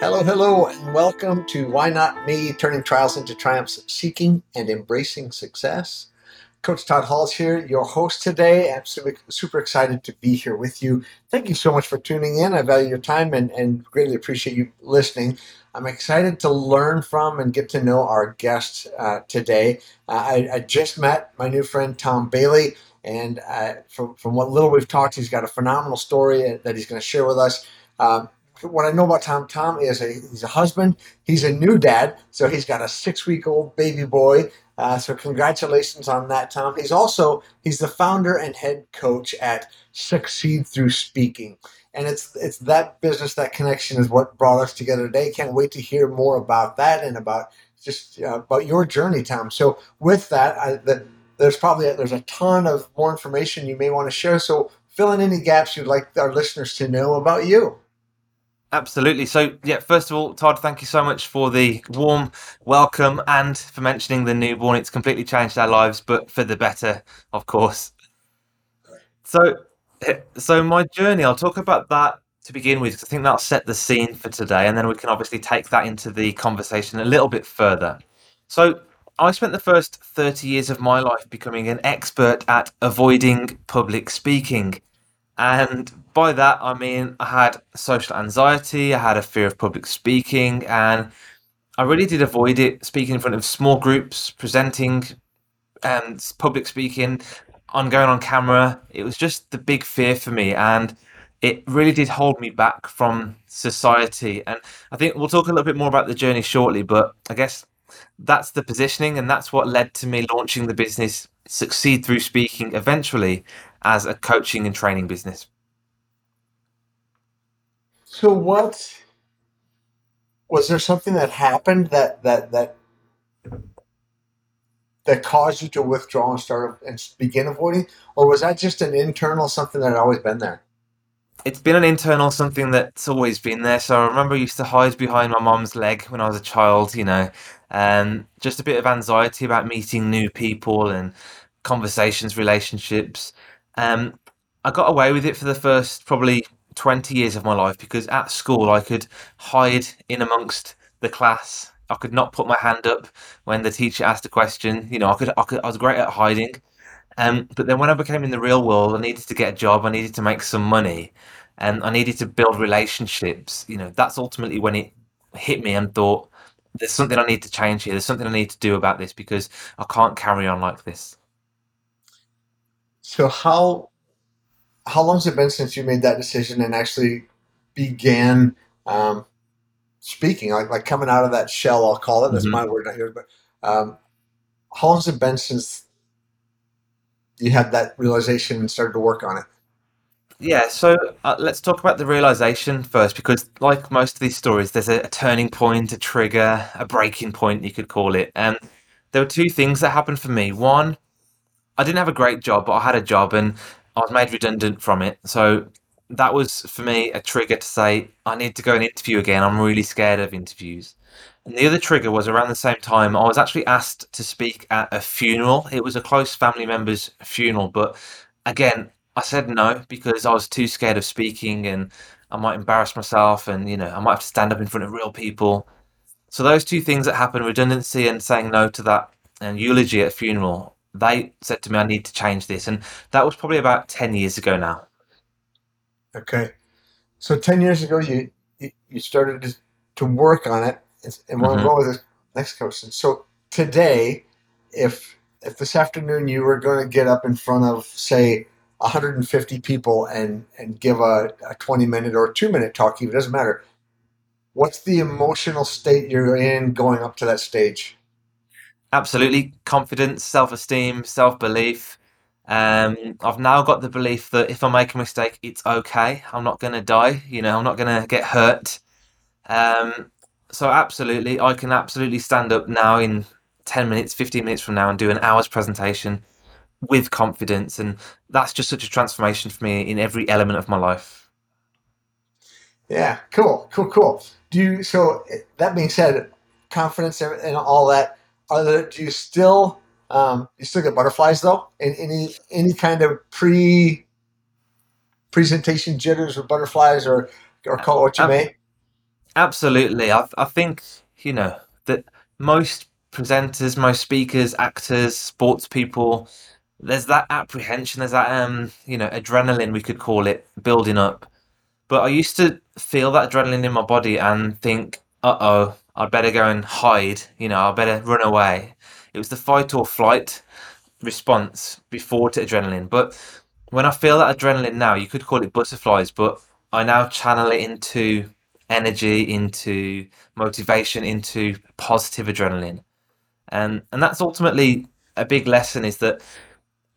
Hello, hello, and welcome to Why Not Me Turning Trials into Triumphs, Seeking and Embracing Success. Coach Todd Halls here, your host today. I'm super, super excited to be here with you. Thank you so much for tuning in. I value your time and, and greatly appreciate you listening. I'm excited to learn from and get to know our guest uh, today. Uh, I, I, just met my new friend Tom Bailey, and uh, from, from what little we've talked, he's got a phenomenal story that he's going to share with us. Um, what I know about Tom, Tom is a, he's a husband. He's a new dad, so he's got a six week old baby boy. Uh, so congratulations on that, Tom. He's also he's the founder and head coach at Succeed Through Speaking, and it's it's that business that connection is what brought us together today. Can't wait to hear more about that and about just uh, about your journey, Tom. So with that, I, the, there's probably a, there's a ton of more information you may want to share. So fill in any gaps you'd like our listeners to know about you. Absolutely. So, yeah, first of all, Todd, thank you so much for the warm welcome and for mentioning the newborn. It's completely changed our lives, but for the better, of course. So, so my journey, I'll talk about that to begin with, because I think that'll set the scene for today, and then we can obviously take that into the conversation a little bit further. So, I spent the first 30 years of my life becoming an expert at avoiding public speaking. And by that, I mean I had social anxiety, I had a fear of public speaking, and I really did avoid it speaking in front of small groups, presenting, um, and public speaking, on going on camera. It was just the big fear for me, and it really did hold me back from society. And I think we'll talk a little bit more about the journey shortly, but I guess that's the positioning, and that's what led to me launching the business Succeed Through Speaking eventually as a coaching and training business. So what was there something that happened that that that that caused you to withdraw and start and begin avoiding, or was that just an internal something that had always been there? It's been an internal something that's always been there. So I remember I used to hide behind my mom's leg when I was a child, you know, and just a bit of anxiety about meeting new people and conversations, relationships. Um, I got away with it for the first probably 20 years of my life because at school I could hide in amongst the class. I could not put my hand up when the teacher asked a question. You know, I could, I, could, I was great at hiding. Um, but then when I became in the real world, I needed to get a job. I needed to make some money, and I needed to build relationships. You know, that's ultimately when it hit me and thought, "There's something I need to change here. There's something I need to do about this because I can't carry on like this." So how how long has it been since you made that decision and actually began um, speaking, like like coming out of that shell? I'll call it. That's mm-hmm. my word, not yours. But um, how long has it been since you had that realization and started to work on it? Yeah, so uh, let's talk about the realization first, because like most of these stories, there's a, a, turning point, a trigger, a breaking point, you could call it. And there were two things that happened for me. One, I didn't have a great job, but I had a job, and I was made redundant from it. So that was for me a trigger to say, I need to go and interview again. I'm really scared of interviews. And the other trigger was around the same time, I was actually asked to speak at a funeral. It was a close family member's funeral, but again, I said no because I was too scared of speaking and I might embarrass myself and, you know, I might have to stand up in front of real people. So those two things that happened, redundancy and saying no to that and eulogy at a funeral, they said to me, I need to change this. And that was probably about 10 years ago now. Okay. So 10 years ago, you, you started to work on it. And we're mm-hmm. going with this next question. So today, if if this afternoon you were going to get up in front of say 150 people and and give a, a 20 minute or two minute talk even doesn't matter what's the emotional state you're in going up to that stage absolutely confidence self-esteem self-belief um, I've now got the belief that if I make a mistake, it's okay. I'm not going to die. You know, I'm not going to get hurt. Um, so absolutely, I can absolutely stand up now in 10 minutes, 15 minutes from now and do an hour's presentation with confidence. And that's just such a transformation for me in every element of my life. Yeah, cool, cool, cool. Do you, so that being said, confidence and all that, do you still, um, you still get butterflies though? In any, any kind of pre presentation jitters or butterflies or, or call it what you um, may? Absolutely. I, I think, you know, that most presenters, most speakers, actors, sports people, there's that apprehension, there's that, um, you know, adrenaline, we could call it, building up. But I used to feel that adrenaline in my body and think, uh oh, I'd better go and hide, you know, I better run away. It was the fight or flight response before to adrenaline. But when I feel that adrenaline now, you could call it butterflies, but I now channel it into energy, into motivation, into positive adrenaline. And and that's ultimately a big lesson is that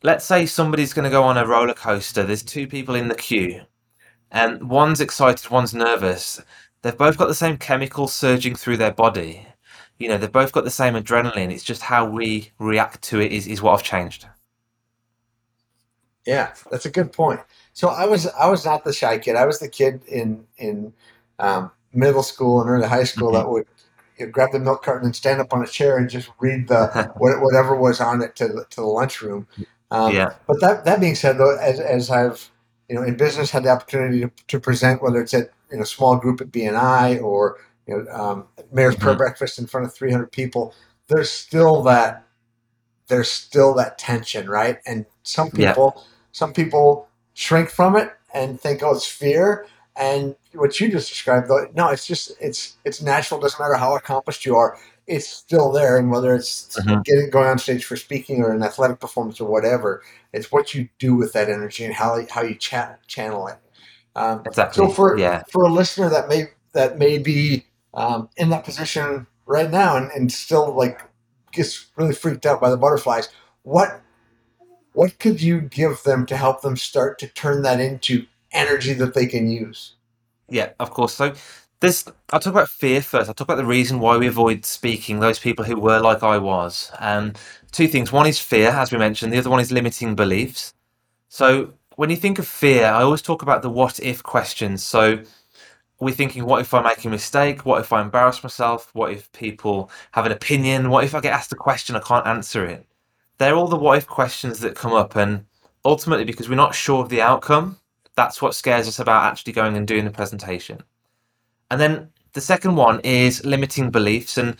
let's say somebody's going to go on a roller coaster. There's two people in the queue, and one's excited, one's nervous. They've both got the same chemicals surging through their body. You know, they've both got the same adrenaline. It's just how we react to it is, is what I've changed. Yeah, that's a good point. So I was I was not the shy kid. I was the kid in in um, middle school and early high school mm-hmm. that would you know, grab the milk carton and stand up on a chair and just read the whatever was on it to the, to the lunchroom. Um, yeah. But that that being said, though, as, as I've you know in business had the opportunity to, to present, whether it's at you a small group at BNI or you know um, mayor's mm-hmm. prayer breakfast in front of 300 people, there's still that there's still that tension, right? And some people yeah. some people shrink from it and think, oh, it's fear. And what you just described, though, no, it's just it's it's natural. Doesn't matter how accomplished you are, it's still there. And whether it's mm-hmm. getting going on stage for speaking or an athletic performance or whatever, it's what you do with that energy and how how you cha- channel it. Um, exactly. So for yeah. for a listener that may that may be um, in that position right now and, and still like gets really freaked out by the butterflies, what what could you give them to help them start to turn that into energy that they can use? Yeah, of course. So this I'll talk about fear first. I'll talk about the reason why we avoid speaking, those people who were like I was. Um, two things. One is fear, as we mentioned, the other one is limiting beliefs. So when you think of fear, I always talk about the what if questions. So we're thinking, what if I make a mistake? What if I embarrass myself? What if people have an opinion? What if I get asked a question I can't answer it? They're all the what if questions that come up, and ultimately, because we're not sure of the outcome, that's what scares us about actually going and doing the presentation. And then the second one is limiting beliefs. And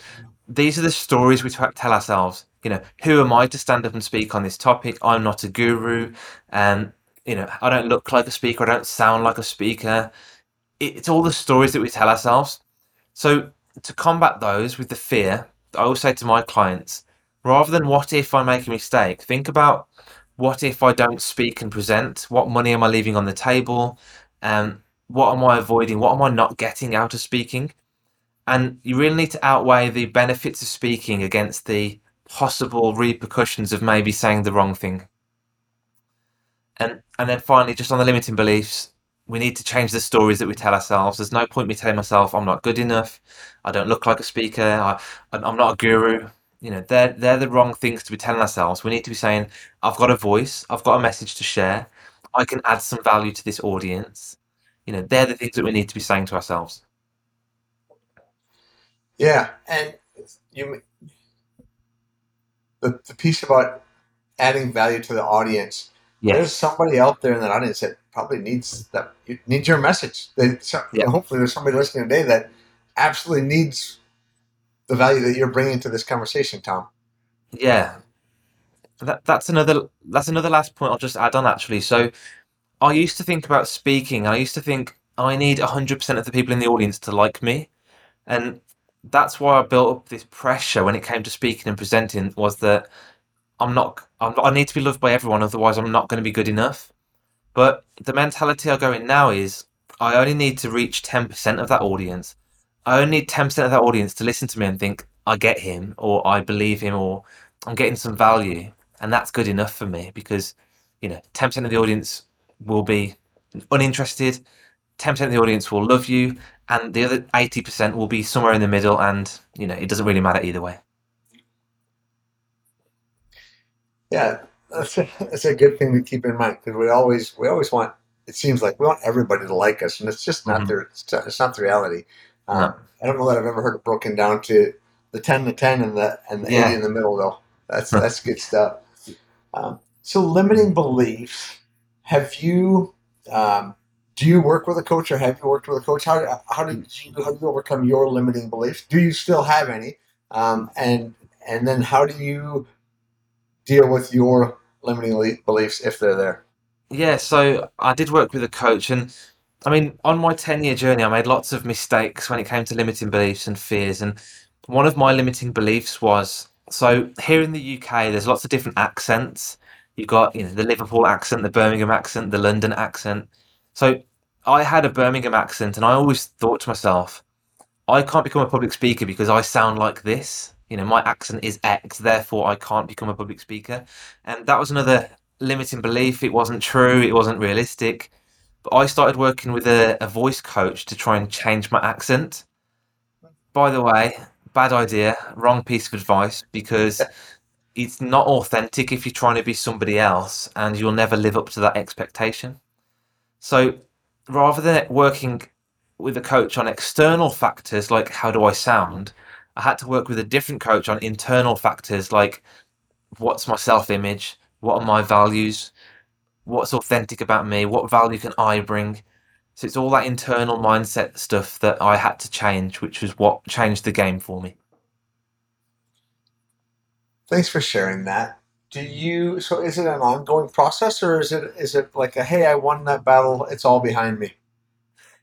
these are the stories we tell ourselves. You know, who am I to stand up and speak on this topic? I'm not a guru. And, you know, I don't look like a speaker. I don't sound like a speaker. It's all the stories that we tell ourselves. So to combat those with the fear, I always say to my clients, rather than what if I make a mistake, think about what if I don't speak and present? What money am I leaving on the table? Um, what am I avoiding? What am I not getting out of speaking? And you really need to outweigh the benefits of speaking against the possible repercussions of maybe saying the wrong thing. And and then finally, just on the limiting beliefs, we need to change the stories that we tell ourselves. There's no point me telling myself I'm not good enough, I don't look like a speaker, I, I'm not a guru. You know, they're they're the wrong things to be telling ourselves. We need to be saying, I've got a voice, I've got a message to share, I can add some value to this audience, you know, they're the things that we need to be saying to ourselves. Yeah, and you the the piece about adding value to the audience. Yes. There's somebody out there in that audience that probably needs that needs your message. They, so, yeah. Hopefully, there's somebody listening today that absolutely needs the value that you're bringing to this conversation, Tom. Yeah, that, that's another that's another last point I'll just add on actually. So I used to think about speaking. I used to think I need 100% of the people in the audience to like me. And that's why I built up this pressure when it came to speaking and presenting was that I'm not, I'm, I need to be loved by everyone, otherwise I'm not going to be good enough. But the mentality I go in now is I only need to reach 10% of that audience. I only need 10% of that audience to listen to me and think, I get him, or I believe him, or I'm getting some value. And that's good enough for me because, you know, 10% of the audience will be uninterested, 10% of the audience will love you, and the other 80% will be somewhere in the middle, and, you know, it doesn't really matter either way. Yeah, that's a, that's a good thing to keep in mind because we always we always want it seems like we want everybody to like us, and it's just not Mhm. their it's, not- it's not the reality. Um. I don't know that I've ever heard it broken down to the ten to ten and the and the Yeah. eighty in the middle though. That's that's good stuff. Um, so limiting beliefs. Have you um, do you work with a coach or have you worked with a coach? How how did you how do you overcome your limiting beliefs? Do you still have any? Um, and and then how do you deal with your limiting beliefs if they're there? Yeah, so I did work with a coach, and I mean, on my 10 year journey, I made lots of mistakes when it came to limiting beliefs and fears. And one of my limiting beliefs was so here in the UK, there's lots of different accents. You've got, you know, the Liverpool accent, the Birmingham accent, the London accent. So I had a Birmingham accent, and I always thought to myself, I can't become a public speaker because I sound like this. You know, my accent is X, therefore I can't become a public speaker. And that was another limiting belief. It wasn't true, it wasn't realistic. But I started working with a, a voice coach to try and change my accent. By the way, bad idea, wrong piece of advice because it's not authentic if you're trying to be somebody else and you'll never live up to that expectation. So rather than working with a coach on external factors like how do I sound, I had to work with a different coach on internal factors like what's my self image, what are my values, what's authentic about me, what value can I bring. So it's all that internal mindset stuff that I had to change, which was what changed the game for me. Thanks for sharing that. Do you so is it an ongoing process or is it is it like a hey I won that battle it's all behind me?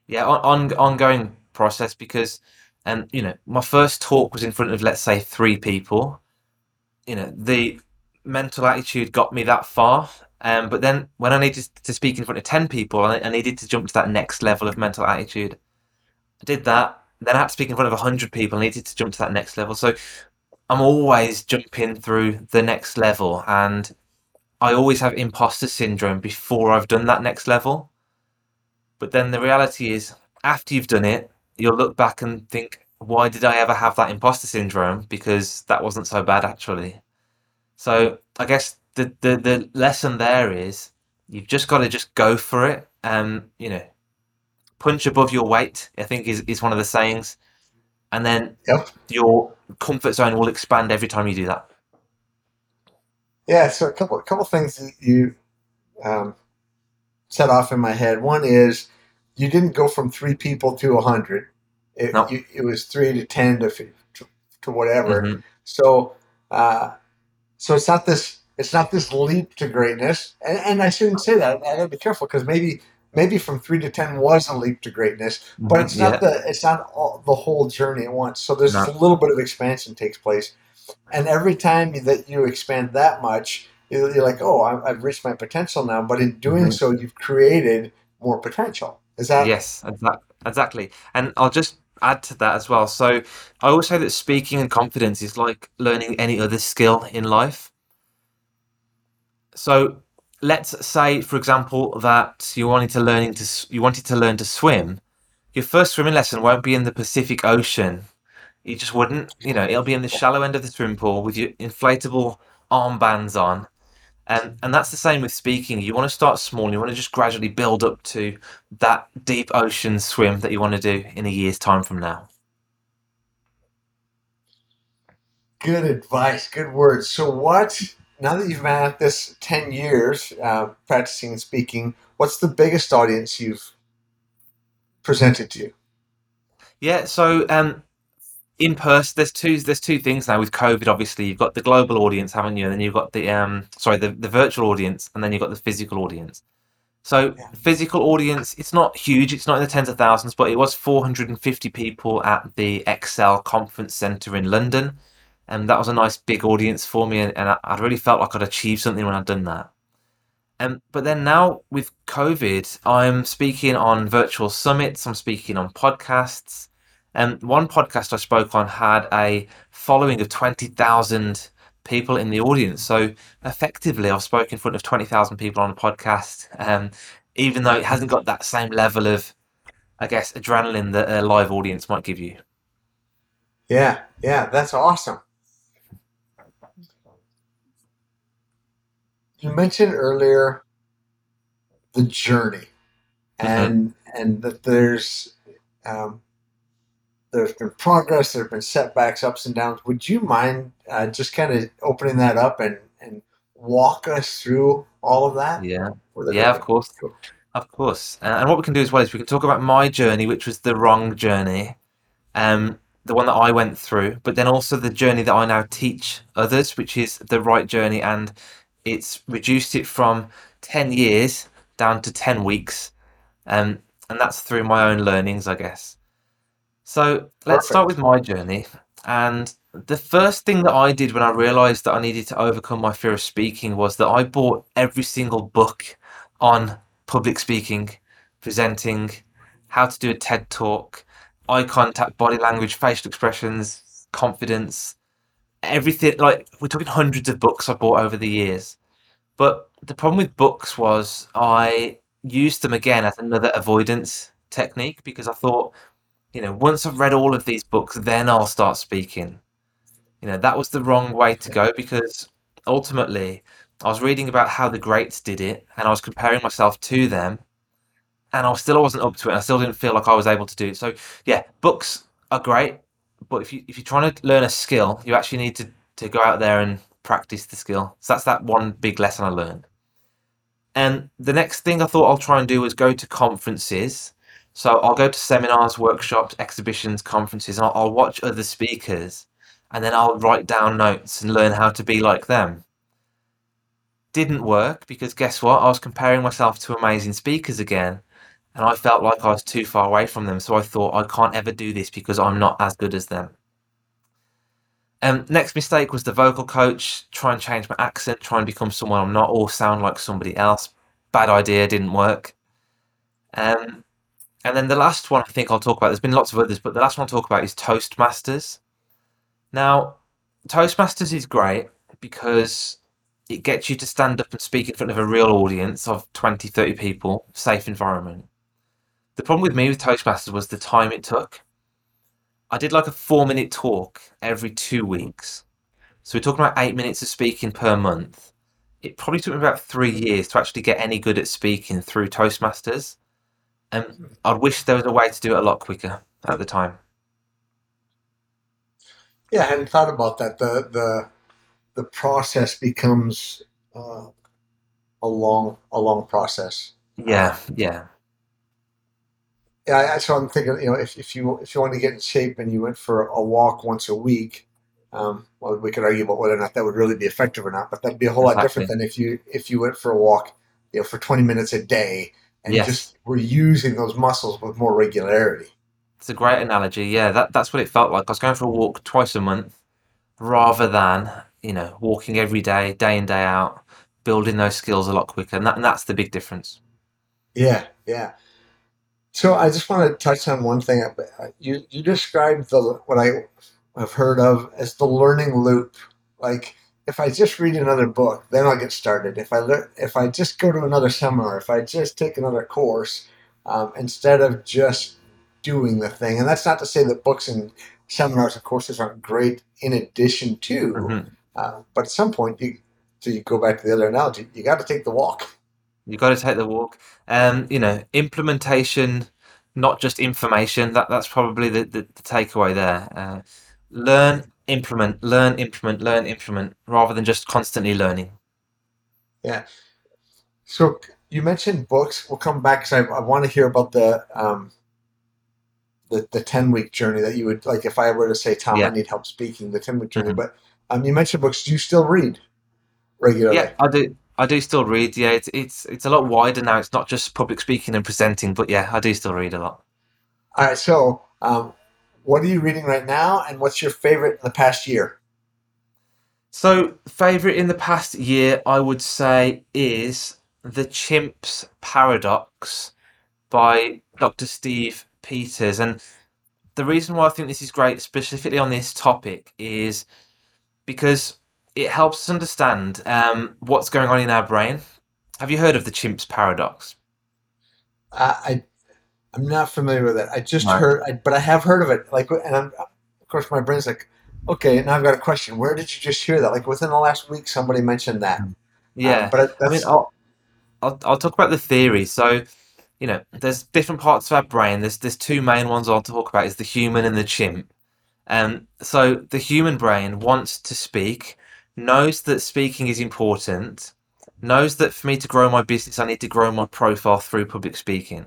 Yeah, on, on ongoing process because, and you know, my first talk was in front of let's say three people. You know, the mental attitude got me that far, um, but then when I needed to speak in front of ten people, I, I needed to jump to that next level of mental attitude. I did that. Then I had to speak in front of hundred people. I needed to jump to that next level. So I'm always jumping through the next level, and I always have imposter syndrome before I've done that next level. But then the reality is, after you've done it, you'll look back and think, why did I ever have that imposter syndrome? Because that wasn't so bad actually. So I guess the the, the lesson there is you've just got to just go for it and you know punch above your weight. I think is is one of the sayings, and then Yep. your comfort zone will expand every time you do that. Yeah, so a couple a couple things that you um, set off in my head. One is you didn't go from three people to a hundred. It, No. you, it was three to ten to to, to whatever. Mhm. So uh, so it's not this it's not this leap to greatness. And, and I shouldn't say that. I gotta be careful because maybe maybe from three to ten was a leap to greatness, but it's not Yeah. the it's not all, the whole journey at once. So there's a little bit of expansion takes place, and every time that you expand that much, you're like, oh, I've reached my potential now. But in doing Mhm. so, you've created more potential. Is that Yes, exac- exactly. And I'll just add to that as well. So I always say that speaking and confidence is like learning any other skill in life. So let's say, for example, that you wanted to learning to you wanted to learn to swim. Your first swimming lesson won't be in the Pacific Ocean. You just wouldn't, you know, it'll be in the shallow end of the swimming pool with your inflatable armbands on. And and that's the same with speaking. You want to start small. You want to just gradually build up to that deep ocean swim that you want to do in a year's time from now. Good advice, good words. So, what now that you've been at this ten years uh, practicing and speaking, what's the biggest audience you've presented to you? Yeah. So um, in person, there's two there's two things now with COVID. Obviously, you've got the global audience, haven't you? And then you've got the um sorry the the virtual audience, and then you've got the physical audience. So Yeah. physical audience, it's not huge. It's not in the tens of thousands, but it was 450 people at the Excel Conference Centre in London, and that was a nice big audience for me. And, and I, I really felt like I'd achieved something when I'd done that. Um, but then now with COVID, I'm speaking on virtual summits. I'm speaking on podcasts. And one podcast I spoke on had a following of 20,000 people in the audience. So effectively, I've spoken in front of 20,000 people on a podcast, um, even though it hasn't got that same level of, I guess, adrenaline that a live audience might give you. Yeah, yeah, that's awesome. You mentioned earlier the journey, and and that there's um, there's been progress, there have been setbacks, ups and downs. Would you mind uh, just kind of opening that up and and walk us through all of that? Yeah. Yeah, of course. Of course. Uh, and what we can do as well is we can talk about my journey, which was the wrong journey, um, the one that I went through, but then also the journey that I now teach others, which is the right journey. And it's reduced it from 10 years down to 10 weeks. Um, and that's through my own learnings, I guess. So let's start with my journey. And the first thing that I did when I realized that I needed to overcome my fear of speaking was that I bought every single book on public speaking, presenting, how to do a TED talk, eye contact, body language, facial expressions, confidence, everything. Like we're talking hundreds of books I bought over the years. But the problem with books was I used them again as another avoidance technique because I thought, you know, once I've read all of these books, then I'll start speaking. You know, that was the wrong way to go because ultimately I was reading about how the greats did it and I was comparing myself to them and I still wasn't up to it. I still didn't feel like I was able to do it. So yeah, books are great, but if you if you're trying to learn a skill, you actually need to, to go out there and practice the skill. So that's that one big lesson I learned. And the next thing I thought I'll try and do is go to conferences. So I'll go to seminars, workshops, exhibitions, conferences, and I'll, I'll watch other speakers, and then I'll write down notes and learn how to be like them. Didn't work because guess what? I was comparing myself to amazing speakers again, and I felt like I was too far away from them. So I thought I can't ever do this because I'm not as good as them. Um, next mistake was the vocal coach. Try and change my accent, try and become someone I'm not, or sound like somebody else. Bad idea, didn't work. Um, and then the last one I think I'll talk about, there's been lots of others, but the last one I'll talk about is Toastmasters. Now, Toastmasters is great because it gets you to stand up and speak in front of a real audience of 20, 30 people, safe environment. The problem with me with Toastmasters was the time it took. I did like a four minute talk every two weeks. So we're talking about eight minutes of speaking per month. It probably took me about three years to actually get any good at speaking through Toastmasters. And I'd wish there was a way to do it a lot quicker at the time. Yeah, I hadn't thought about that. The the the process becomes uh, a long a long process. Yeah, yeah. Yeah, I- so I'm thinking, you know, if, if you if you want to get in shape and you went for a walk once a week, um, well, we could argue about whether or not that would really be effective or not. But that'd be a whole lot different than if you if you went for a walk, you know, for 20 minutes a day and Yes. just were using those muscles with more regularity. It's a great analogy. Yeah, that, that's what it felt like. I was going for a walk twice a month rather than, you know, walking every day, day in, day out, building those skills a lot quicker. And, that, and that's the big difference. Yeah, yeah. So I just want to touch on one thing. You you described the what I have heard of as the learning loop. Like if I just read another book, then I'll get started. If I learn, if I just go to another seminar, if I just take another course, um, instead of just doing the thing. And that's not to say that books and seminars and courses aren't great in addition to, Mhm. uh, but at some point you. So you go back to the other analogy. You got to take the walk. You've got to take the walk. Um, you know, implementation, not just information. That that's probably the, the, the takeaway there. Uh, learn, implement, learn, implement, learn, implement, rather than just constantly learning. Yeah. So you mentioned books. We'll come back because I, I want to hear about the um, the the ten week journey that you would like. If I were to say, Tom, Yeah. I need help speaking, the ten week journey. Mhm. But um, you mentioned books. Do you still read regularly? Yeah, I do. I do still read. Yeah, it's it's it's a lot wider now. It's not just public speaking and presenting, but yeah, I do still read a lot. All right. So, um, what are you reading right now, and what's your favorite in the past year? So, favorite in the past year, I would say, is The Chimp's Paradox by Dr. Steve Peters. And the reason why I think this is great, specifically on this topic, is because it helps us understand um, what's going on in our brain. Have you heard of the Chimp's Paradox? I, I I'm not familiar with it. I just Right. heard, I, but I have heard of it. Like, and I'm, of course, my brain's like, okay, now I've got a question. Where did you just hear that? Like within the last week, somebody mentioned that. Um, Yeah. but I that's, mean, I'll, I'll, I'll talk about the theory. So, you know, there's different parts of our brain. There's there's two main ones I'll talk about is the human and the chimp. Um, so the human brain wants to speak, knows that speaking is important, knows that for me to grow my business, I need to grow my profile through public speaking.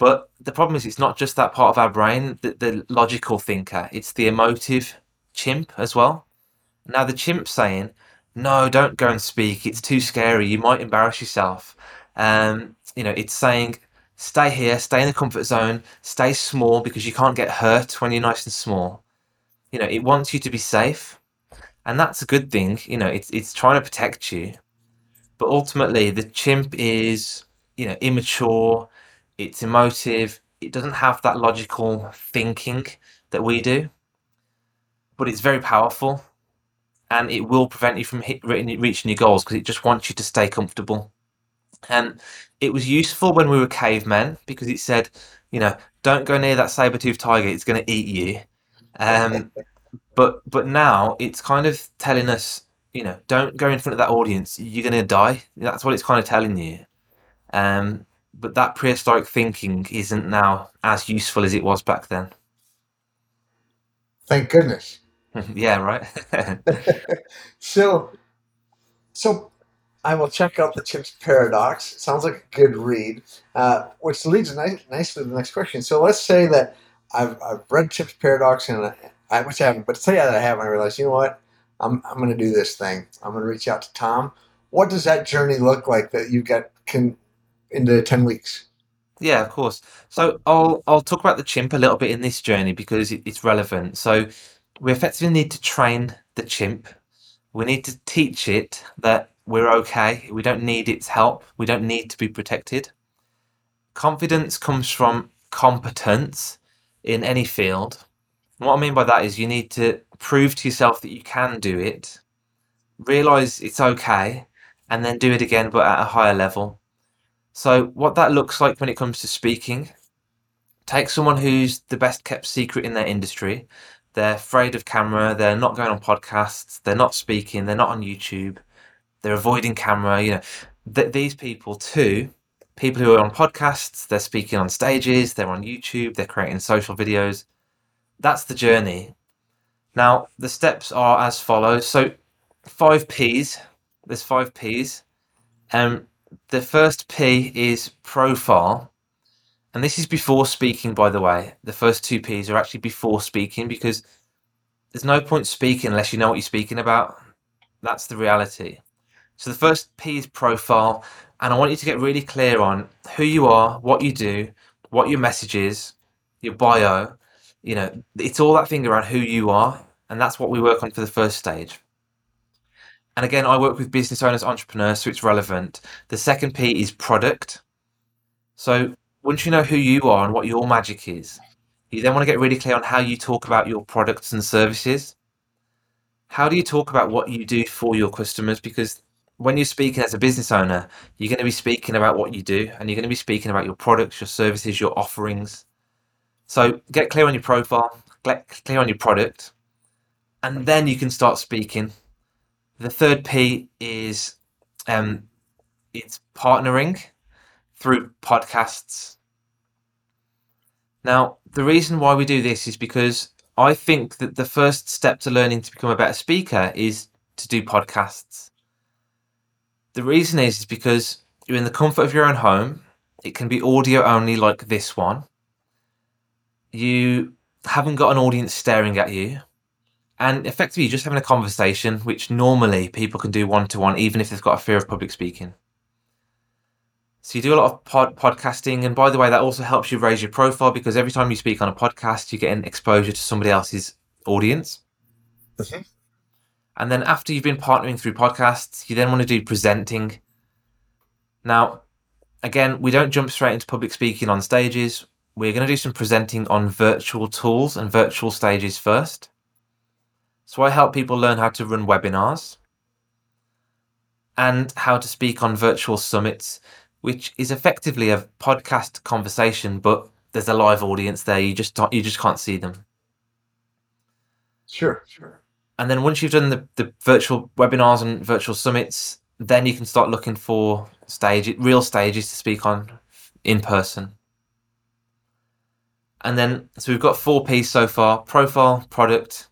But the problem is, it's not just that part of our brain, the, the logical thinker. It's the emotive chimp as well. Now the chimp's saying, "No, don't go and speak. It's too scary. You might embarrass yourself." Um, you know, it's saying, "Stay here. Stay in the comfort zone. Stay small because you can't get hurt when you're nice and small." You know, it wants you to be safe, and that's a good thing. You know, it's it's trying to protect you, but ultimately, the chimp is you know immature. It's emotive. It doesn't have that logical thinking that we do, but it's very powerful and it will prevent you from hit, reaching your goals because it just wants you to stay comfortable. And it was useful when we were cavemen because it said, you know, don't go near that saber-toothed tiger; it's going to eat you. Um, but but now it's kind of telling us, you know, don't go in front of that audience; you're going to die. That's what it's kind of telling you. Um, but that prehistoric thinking isn't now as useful as it was back then. thank goodness. yeah, right. So, so I will check out the Chimp's Paradox. Sounds like a good read, uh, which leads nice, nicely to the next question. So let's say that I've, I've read Chimp's Paradox, and I, I, which I haven't, but say that I have, and I realize, you know what, I'm, I'm going to do this thing. I'm going to reach out to Tom. What does that journey look like that you get can into ten weeks? Yeah, of course. So I'll I'll talk about the chimp a little bit in this journey because it, it's relevant. So we effectively need to train the chimp. We need to teach it that we're okay. We don't need its help. We don't need to be protected. Confidence comes from competence in any field. And what I mean by that is you need to prove to yourself that you can do it, realize it's okay, and then do it again but at a higher level. So, what that looks like when it comes to speaking, take someone who's the best kept secret in their industry. They're afraid of camera, they're not going on podcasts, they're not speaking, they're not on YouTube, they're avoiding camera. You know, th- these people, too, people who are on podcasts, they're speaking on stages, they're on YouTube, they're creating social videos. That's the journey. Now, the steps are as follows. So, five P's. There's five P's. Um, the first P is profile. And this is before speaking, by the way. The first two P's are actually before speaking because there's no point speaking unless you know what you're speaking about. That's the reality. So the first P is profile. And I want you to get really clear on who you are, what you do, what your message is, your bio. You know, it's all that thing around who you are. And that's what we work on for the first stage. And again, I work with business owners, entrepreneurs, so it's relevant. The second P is product. So once you know who you are and what your magic is, you then want to get really clear on how you talk about your products and services. How do you talk about what you do for your customers? Because when you're speaking as a business owner, you're going to be speaking about what you do and you're going to be speaking about your products, your services, your offerings. So get clear on your profile, get clear on your product, and then you can start speaking. The third P is um, it's partnering through podcasts. Now, the reason why we do this is because I think that the first step to learning to become a better speaker is to do podcasts. The reason is, is because you're in the comfort of your own home. It can be audio only, like this one. You haven't got an audience staring at you, And effectively, you're just having a conversation, which normally people can do one to one, even if they've got a fear of public speaking. So you do a lot of pod- podcasting, and by the way, that also helps you raise your profile because every time you speak on a podcast, you're getting exposure to somebody else's audience. Mhm. And then after you've been partnering through podcasts, you then want to do presenting. Now, again, we don't jump straight into public speaking on stages. We're going to do some presenting on virtual tools and virtual stages first. So I help people learn how to run webinars and how to speak on virtual summits, which is effectively a podcast conversation, but there's a live audience there. You just don't, you just can't see them. Sure, sure. And then once you've done the, the virtual webinars and virtual summits, then you can start looking for stage real stages to speak on in person. And then so we've got four P's so far: profile, product,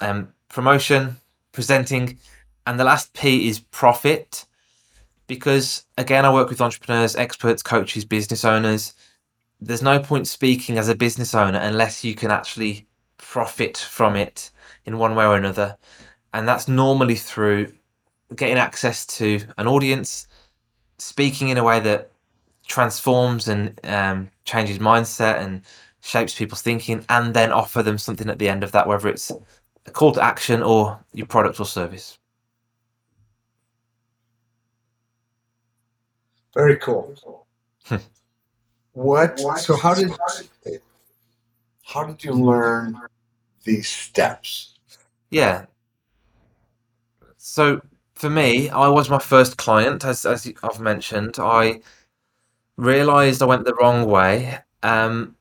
um, promotion, presenting, and the last P is profit. Because again, I work with entrepreneurs, experts, coaches, business owners. There's no point speaking as a business owner unless you can actually profit from it in one way or another. And that's normally through getting access to an audience, speaking in a way that transforms and um, changes mindset and shapes people's thinking, and then offer them something at the end of that, whether it's a call to action or your product or service. Very cool. What? So how did how did you learn these steps? Yeah. So for me, I was my first client, as as I've mentioned. I realized I went the wrong way, um,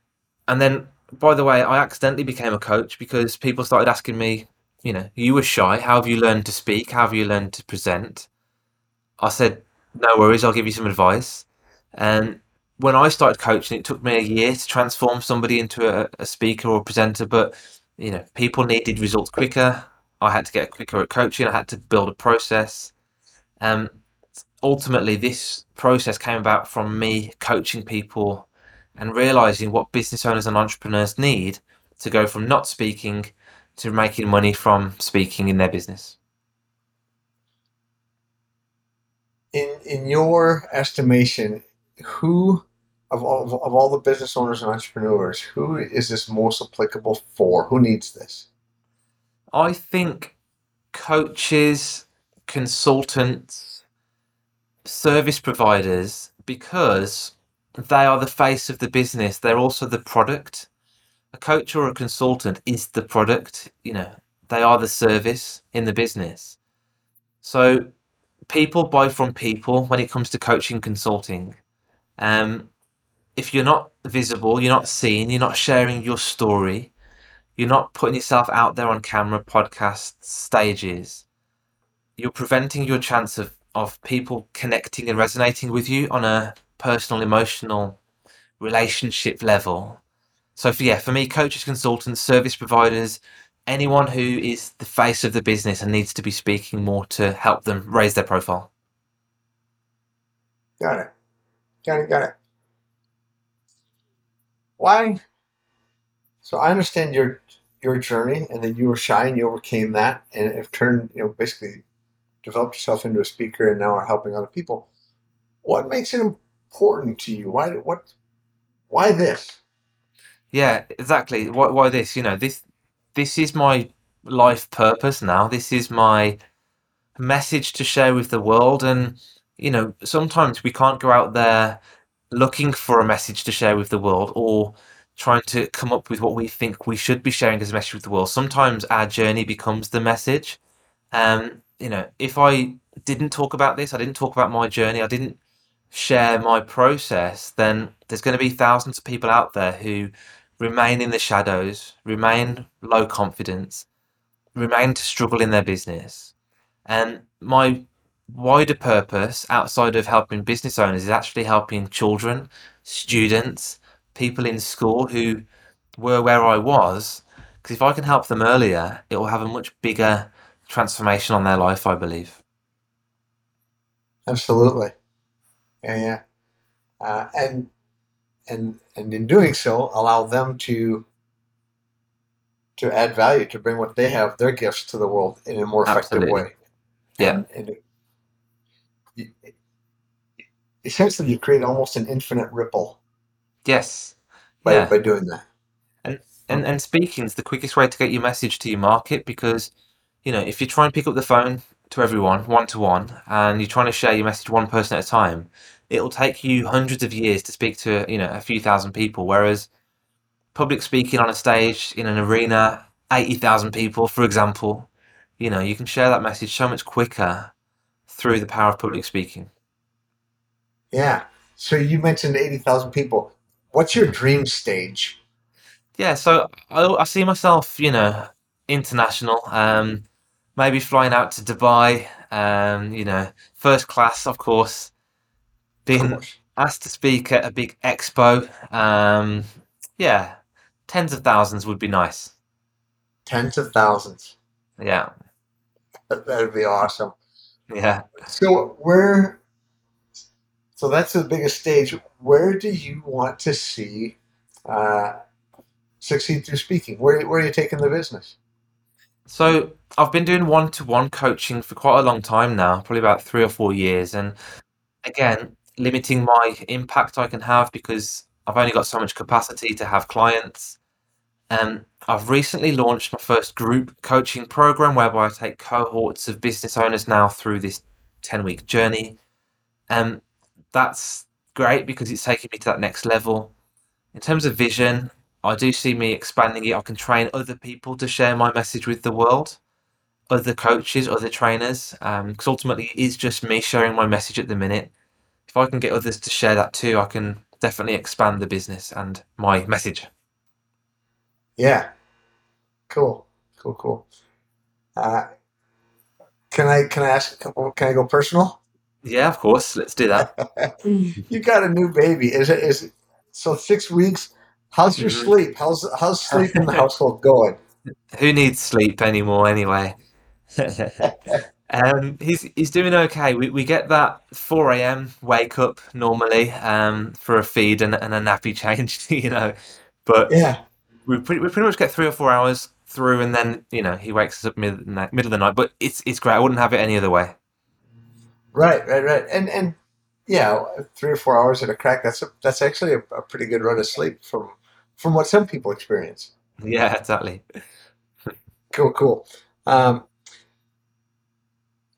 and then by the way, I accidentally became a coach because people started asking me, you know, you were shy. How have you learned to speak? How have you learned to present? I said, no worries, I'll give you some advice. And when I started coaching, it took me a year to transform somebody into a, a speaker or a presenter, but you know, people needed results quicker. I had to get quicker at coaching. I had to build a process. Um, ultimately, this process came about from me coaching people and realizing what business owners and entrepreneurs need to go from not speaking to making money from speaking in their business. In in your estimation, who of all of all the business owners and entrepreneurs, who is this most applicable for? Who needs this? I think coaches, consultants, service providers, because they are the face of the business, they're also the product. A coach or a consultant is the product, you know, they are the service in the business. So people buy from people when it comes to coaching consulting. Um, if you're not visible, you're not seen, you're not sharing your story, you're not putting yourself out there on camera, podcasts, stages, you're preventing your chance of, of people connecting and resonating with you on a personal, emotional, relationship level. So, for, yeah, for me, coaches, consultants, service providers, anyone who is the face of the business and needs to be speaking more to help them raise their profile. Got it. Got it. Got it. Why? So I understand your your journey and that you were shy and you overcame that and have turned, you know, basically developed yourself into a speaker and now are helping other people. What makes it important to you? Why what why this? Yeah, exactly. Why, why this? You know, this this is my life purpose now. This is my message to share with the world. And you know, sometimes we can't go out there looking for a message to share with the world or trying to come up with what we think we should be sharing as a message with the world. Sometimes our journey becomes the message. Um, you know, if I didn't talk about this, I didn't talk about my journey, I didn't share my process, then there's going to be thousands of people out there who remain in the shadows, remain low confidence, remain to struggle in their business. And my wider purpose outside of helping business owners is actually helping children, students, people in school who were where I was. Because if I can help them earlier, it will have a much bigger transformation on their life, I believe. Absolutely. Yeah, yeah. Uh, and and and in doing so, allow them to to add value, to bring what they have, their gifts to the world in a more effective Absolutely. way. Yeah. And, and it, you- essentially, you create almost an infinite ripple Yes. by, Yeah. by doing that. And, And and speaking is the quickest way to get your message to your market because, you know, if you try and pick up the phone to everyone one to one and you're trying to share your message one person at a time, it'll take you hundreds of years to speak to, you know, a few thousand people. Whereas public speaking on a stage in an arena, 80,000 people, for example, you know, you can share that message so much quicker through the power of public speaking. Yeah. So you mentioned 80,000 people. What's your dream stage? Yeah, so I, I see myself, you know, international. Um, maybe flying out to Dubai. Um, you know, first class, of course. Being asked to speak at a big expo. Um, yeah, tens of thousands would be nice. Tens of thousands. Yeah, That would be awesome. yeah. So where so that's the biggest stage. Where do you want to see uh, succeed through speaking? Where, where are you taking the business? So I've been doing one-to-one coaching for quite a long time now, probably about three or four years, and again, limiting my impact I can have because I've only got so much capacity to have clients. Um, I've recently launched my first group coaching program whereby I take cohorts of business owners now through this 10-week journey. Um, that's great because it's taking me to that next level. In terms of vision, I do see me expanding it. I can train other people to share my message with the world, other coaches, other trainers, because ultimately it is just me sharing my message at the minute. If I can get others to share that too, I can definitely expand the business and my message. Yeah. Cool. Cool, cool. Uh, can I can I ask a couple can I go personal? Yeah, of course. Let's do that. you got a new baby. Is it is it, so six weeks? How's your Mhm. sleep? How's how's sleep in the household going? Who needs sleep anymore anyway? um, he's he's doing okay. We we get that 4 a.m. wake up normally um, for a feed and, and a nappy change, you know. But Yeah. we pretty we pretty much get three or four hours through, and then you know he wakes us up mid middle of the night. But it's it's great. I wouldn't have it any other way. Right, right, right. And and yeah, three or four hours at a crack. That's a, that's actually a, a pretty good run of sleep from from what some people experience. Yeah, exactly. Cool, cool. Um,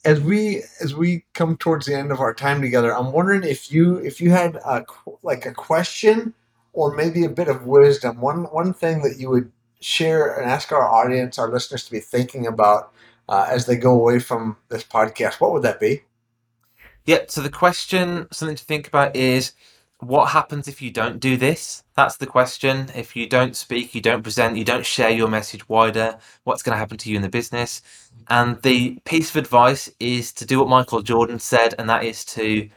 as we as we come towards the end of our time together, I'm wondering if you if you had a, like a question or maybe a bit of wisdom, one one thing that you would share and ask our audience, our listeners, to be thinking about uh, as they go away from this podcast. What would that be? Yep. So the question, something to think about is what happens if you don't do this? That's the question. If you don't speak, you don't present, you don't share your message wider, what's going to happen to you in the business? And the piece of advice is to do what Michael Jordan said, and that is to,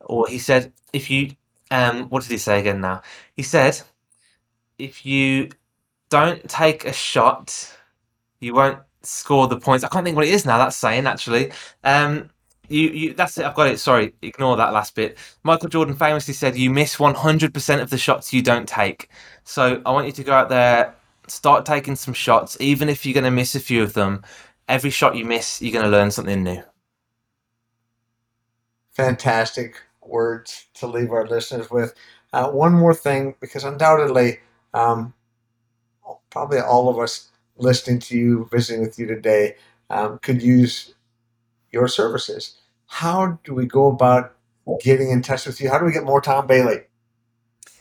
or he said, if you, um, what did he say again now? He said, if you don't take a shot, you won't score the points. I can't think what it is now. That's saying actually. Um, you, you, that's it. I've got it. Sorry, ignore that last bit. Michael Jordan famously said, "You miss 100% of the shots you don't take." So I want you to go out there, start taking some shots, even if you're going to miss a few of them. Every shot you miss, you're going to learn something new. fantastic words to leave our listeners with. Uh, one more thing, because undoubtedly, um, probably all of us listening to you, visiting with you today, um, could use your services. How do we go about getting in touch with you? How do we get more Tom Bailey?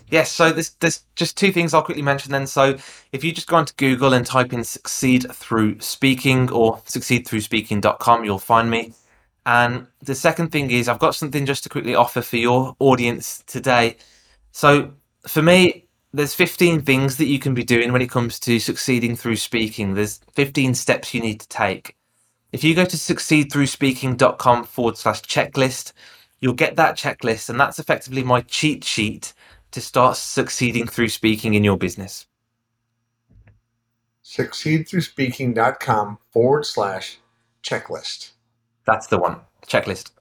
Yes, so there's, there's just two things I'll quickly mention then. So if you just go onto Google and type in succeed through speaking or succeedthroughspeaking.com, you'll find me. And the second thing is I've got something just to quickly offer for your audience today. So for me, there's 15 things that you can be doing when it comes to succeeding through speaking. There's 15 steps you need to take. If you go to succeedthroughspeaking.com forward slash checklist, you'll get that checklist, and that's effectively my cheat sheet to start succeeding through speaking in your business. Succeedthroughspeaking.com forward slash checklist. That's the one. Checklist.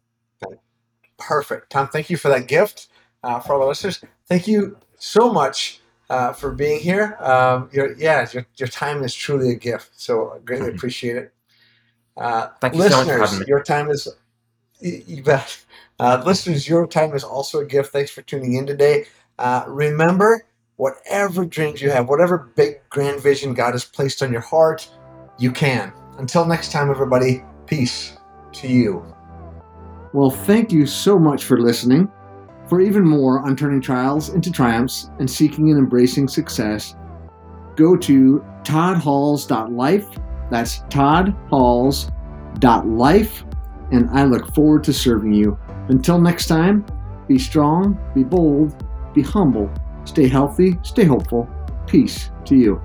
Perfect. Tom, thank you for that gift. Uh, for all the listeners, thank you so much uh, for being here. Um, your, yeah, your, your time is truly a gift. So I greatly Mhm. appreciate it. Uh, Thank you so much for listeners, having me. your time is you you bet. Uh, listeners, your time is also a gift. Thanks for tuning in today. Uh, remember, whatever dreams you have, whatever big grand vision God has placed on your heart, you can. Until next time, everybody, peace to you. Well, thank you so much for listening. For even more on turning trials into triumphs and seeking and embracing success, go to toddhalls.life. That's toddhalls.life. And I look forward to serving you. Until next time, be strong, be bold, be humble, stay healthy, stay hopeful. Peace to you.